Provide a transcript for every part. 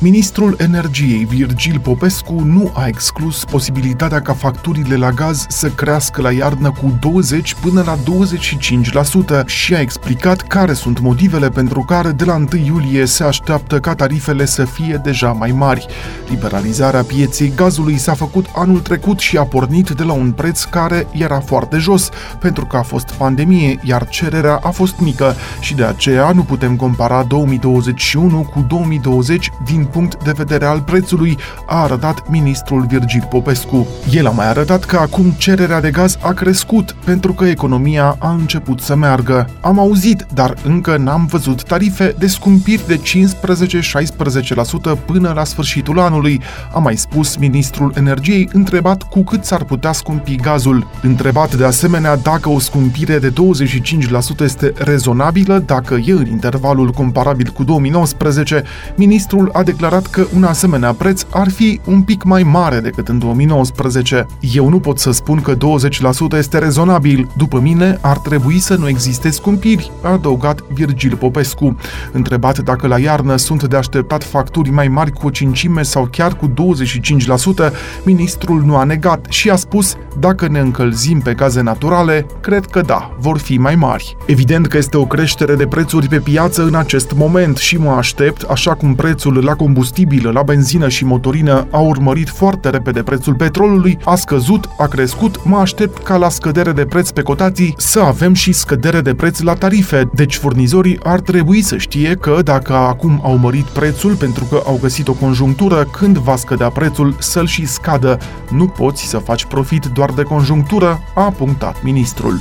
Ministrul Energiei Virgil Popescu nu a exclus posibilitatea ca facturile la gaz să crească la iarnă cu 20 până la 25% și a explicat care sunt motivele pentru care de la 1 iulie se așteaptă ca tarifele să fie deja mai mari. Liberalizarea pieței gazului s-a făcut anul trecut și a pornit de la un preț care era foarte jos, pentru că a fost pandemie, iar cererea a fost mică și de aceea nu putem compara 2021 cu 2020 din punct de vedere al prețului, a arătat ministrul Virgil Popescu. El a mai arătat că acum cererea de gaz a crescut pentru că economia a început să meargă. Am auzit, dar încă n-am văzut tarife de scumpiri de 15-16% până la sfârșitul anului, a mai spus ministrul energiei, întrebat cu cât s-ar putea scumpi gazul. Întrebat de asemenea dacă o scumpire de 25% este rezonabilă, dacă e în intervalul comparabil cu 2019, ministrul a declarat declarat că un asemenea preț ar fi un pic mai mare decât în 2019. Eu nu pot să spun că 20% este rezonabil. După mine, ar trebui să nu existe scumpiri, a adăugat Virgil Popescu. Întrebat dacă la iarnă sunt de așteptat facturi mai mari cu o cincime sau chiar cu 25%, ministrul nu a negat și a spus dacă ne încălzim pe gaze naturale, cred că da, vor fi mai mari. Evident că este o creștere de prețuri pe piață în acest moment și mă aștept, așa cum prețul la combustibil, la benzină și motorină a urmărit foarte repede prețul petrolului, a scăzut, a crescut, mă aștept ca la scădere de preț pe cotații să avem și scădere de preț la tarife, deci furnizorii ar trebui să știe că dacă acum au mărit prețul pentru că au găsit o conjunctură, când va scădea prețul să-l și scadă. Nu poți să faci profit doar de conjunctură, a punctat ministrul.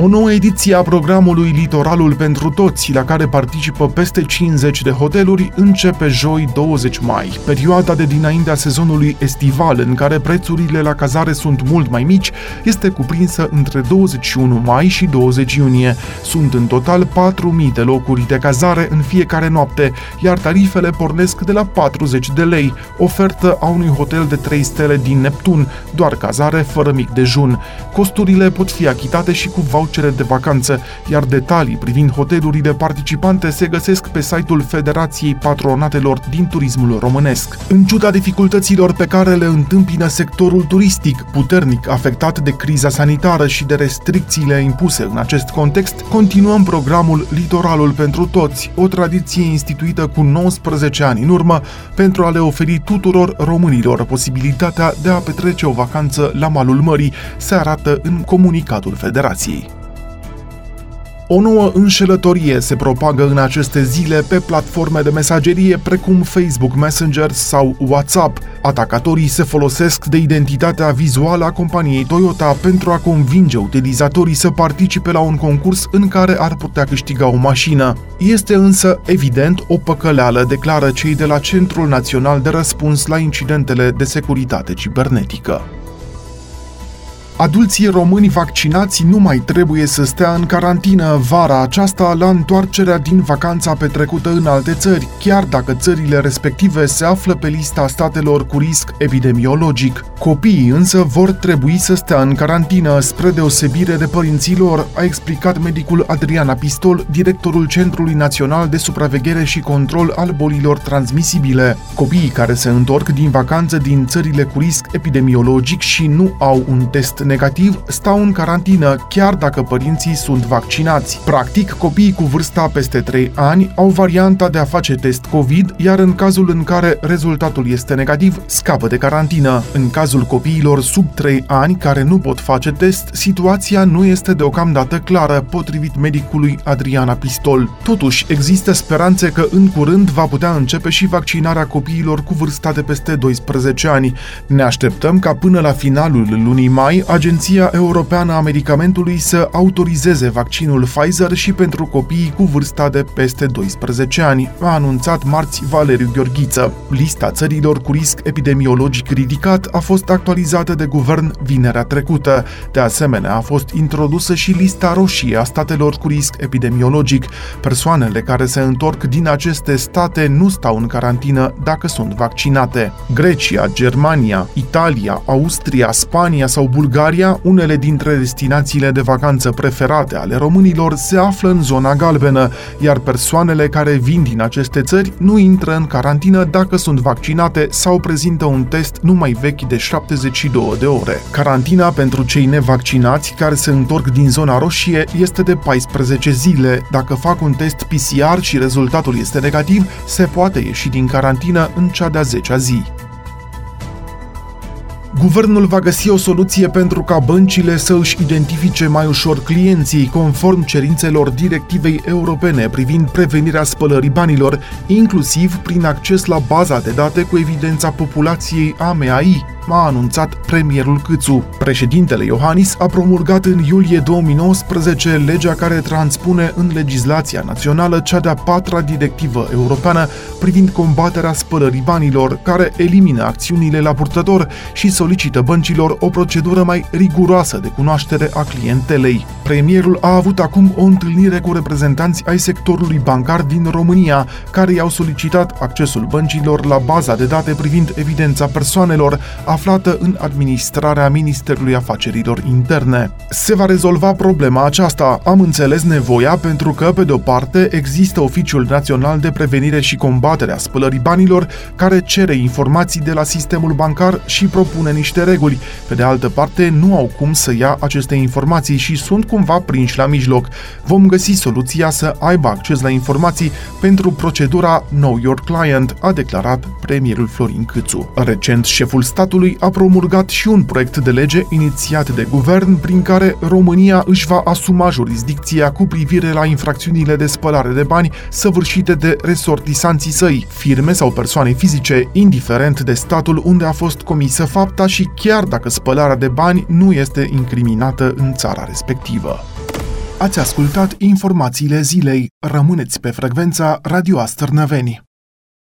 O nouă ediție a programului Litoralul pentru Toți, la care participă peste 50 de hoteluri, începe joi 20 mai. Perioada de dinaintea sezonului estival, în care prețurile la cazare sunt mult mai mici, este cuprinsă între 21 mai și 20 iunie. Sunt în total 4.000 de locuri de cazare în fiecare noapte, iar tarifele pornesc de la 40 de lei, ofertă a unui hotel de 3 stele din Neptun, doar cazare fără mic dejun. Costurile pot fi achitate și cu voucher vouchere de vacanță, iar detalii privind hotelurile participante se găsesc pe site-ul Federației Patronatelor din Turismul Românesc. În ciuda dificultăților pe care le întâmpină sectorul turistic, puternic afectat de criza sanitară și de restricțiile impuse în acest context, continuăm programul Litoralul pentru Toți, o tradiție instituită cu 19 ani în urmă pentru a le oferi tuturor românilor posibilitatea de a petrece o vacanță la malul mării, se arată în comunicatul Federației. O nouă înșelătorie se propagă în aceste zile pe platforme de mesagerie precum Facebook Messenger sau WhatsApp. Atacatorii se folosesc de identitatea vizuală a companiei Toyota pentru a convinge utilizatorii să participe la un concurs în care ar putea câștiga o mașină. Este însă evident o păcăleală, declară cei de la Centrul Național de Răspuns la Incidentele de Securitate Cibernetică. Adulții români vaccinați nu mai trebuie să stea în carantină vara aceasta la întoarcerea din vacanța petrecută în alte țări, chiar dacă țările respective se află pe lista statelor cu risc epidemiologic. Copiii însă vor trebui să stea în carantină, spre deosebire de părinților, a explicat medicul Adriana Pistol, directorul Centrului Național de Supraveghere și Control al Bolilor Transmisibile. Copiii care se întorc din vacanță din țările cu risc epidemiologic și nu au un test negativ stau în carantină chiar dacă părinții sunt vaccinați. Practic, copiii cu vârsta peste 3 ani au varianta de a face test COVID, iar în cazul în care rezultatul este negativ, scapă de carantină. În cazul copiilor sub 3 ani care nu pot face test, situația nu este deocamdată clară, potrivit medicului Adriana Pistol. Totuși, există speranțe că în curând va putea începe și vaccinarea copiilor cu vârsta de peste 12 ani. Ne așteptăm ca până la finalul lunii mai Agenția Europeană a Medicamentului să autorizeze vaccinul Pfizer și pentru copiii cu vârsta de peste 12 ani, a anunțat marți Valeriu Gheorghiță. Lista țărilor cu risc epidemiologic ridicat a fost actualizată de guvern vinerea trecută. De asemenea, a fost introdusă și lista roșie a statelor cu risc epidemiologic. Persoanele care se întorc din aceste state nu stau în carantină dacă sunt vaccinate. Grecia, Germania, Italia, Austria, Spania sau Bulgaria Bulgaria, unele dintre destinațiile de vacanță preferate ale românilor se află în zona galbenă, iar persoanele care vin din aceste țări nu intră în carantină dacă sunt vaccinate sau prezintă un test numai vechi de 72 de ore. Carantina pentru cei nevaccinați care se întorc din zona roșie este de 14 zile. Dacă fac un test PCR și rezultatul este negativ, se poate ieși din carantină în cea de-a 10-a zi. Guvernul va găsi o soluție pentru ca băncile să își identifice mai ușor clienții, conform cerințelor directivei europene privind prevenirea spălării banilor, inclusiv prin acces la baza de date cu evidența populației AMAI, a anunțat premierul Câțu. Președintele Iohannis a promulgat în iulie 2019 legea care transpune în legislația națională cea de-a patra directivă europeană privind combaterea spălării banilor, care elimină acțiunile la purtător și solicită băncilor o procedură mai riguroasă de cunoaștere a clientelei. Premierul a avut acum o întâlnire cu reprezentanți ai sectorului bancar din România, care i-au solicitat accesul băncilor la baza de date privind evidența persoanelor, aflată în administrarea Ministerului Afacerilor Interne. Se va rezolva problema aceasta, am înțeles nevoia pentru că, pe de o parte, există Oficiul Național de Prevenire și Combatere a Spălării Banilor, care cere informații de la sistemul bancar și propune niște reguli. Pe de altă parte, nu au cum să ia aceste informații și sunt cumva prinși la mijloc. Vom găsi soluția să aibă acces la informații pentru procedura Know Your Client, a declarat premierul Florin Câțu. Recent, șeful statului Consiliului a promulgat și un proiect de lege inițiat de guvern prin care România își va asuma jurisdicția cu privire la infracțiunile de spălare de bani săvârșite de resortisanții săi, firme sau persoane fizice, indiferent de statul unde a fost comisă fapta și chiar dacă spălarea de bani nu este incriminată în țara respectivă. Ați ascultat informațiile zilei. Rămâneți pe frecvența Radio Astărnăveni.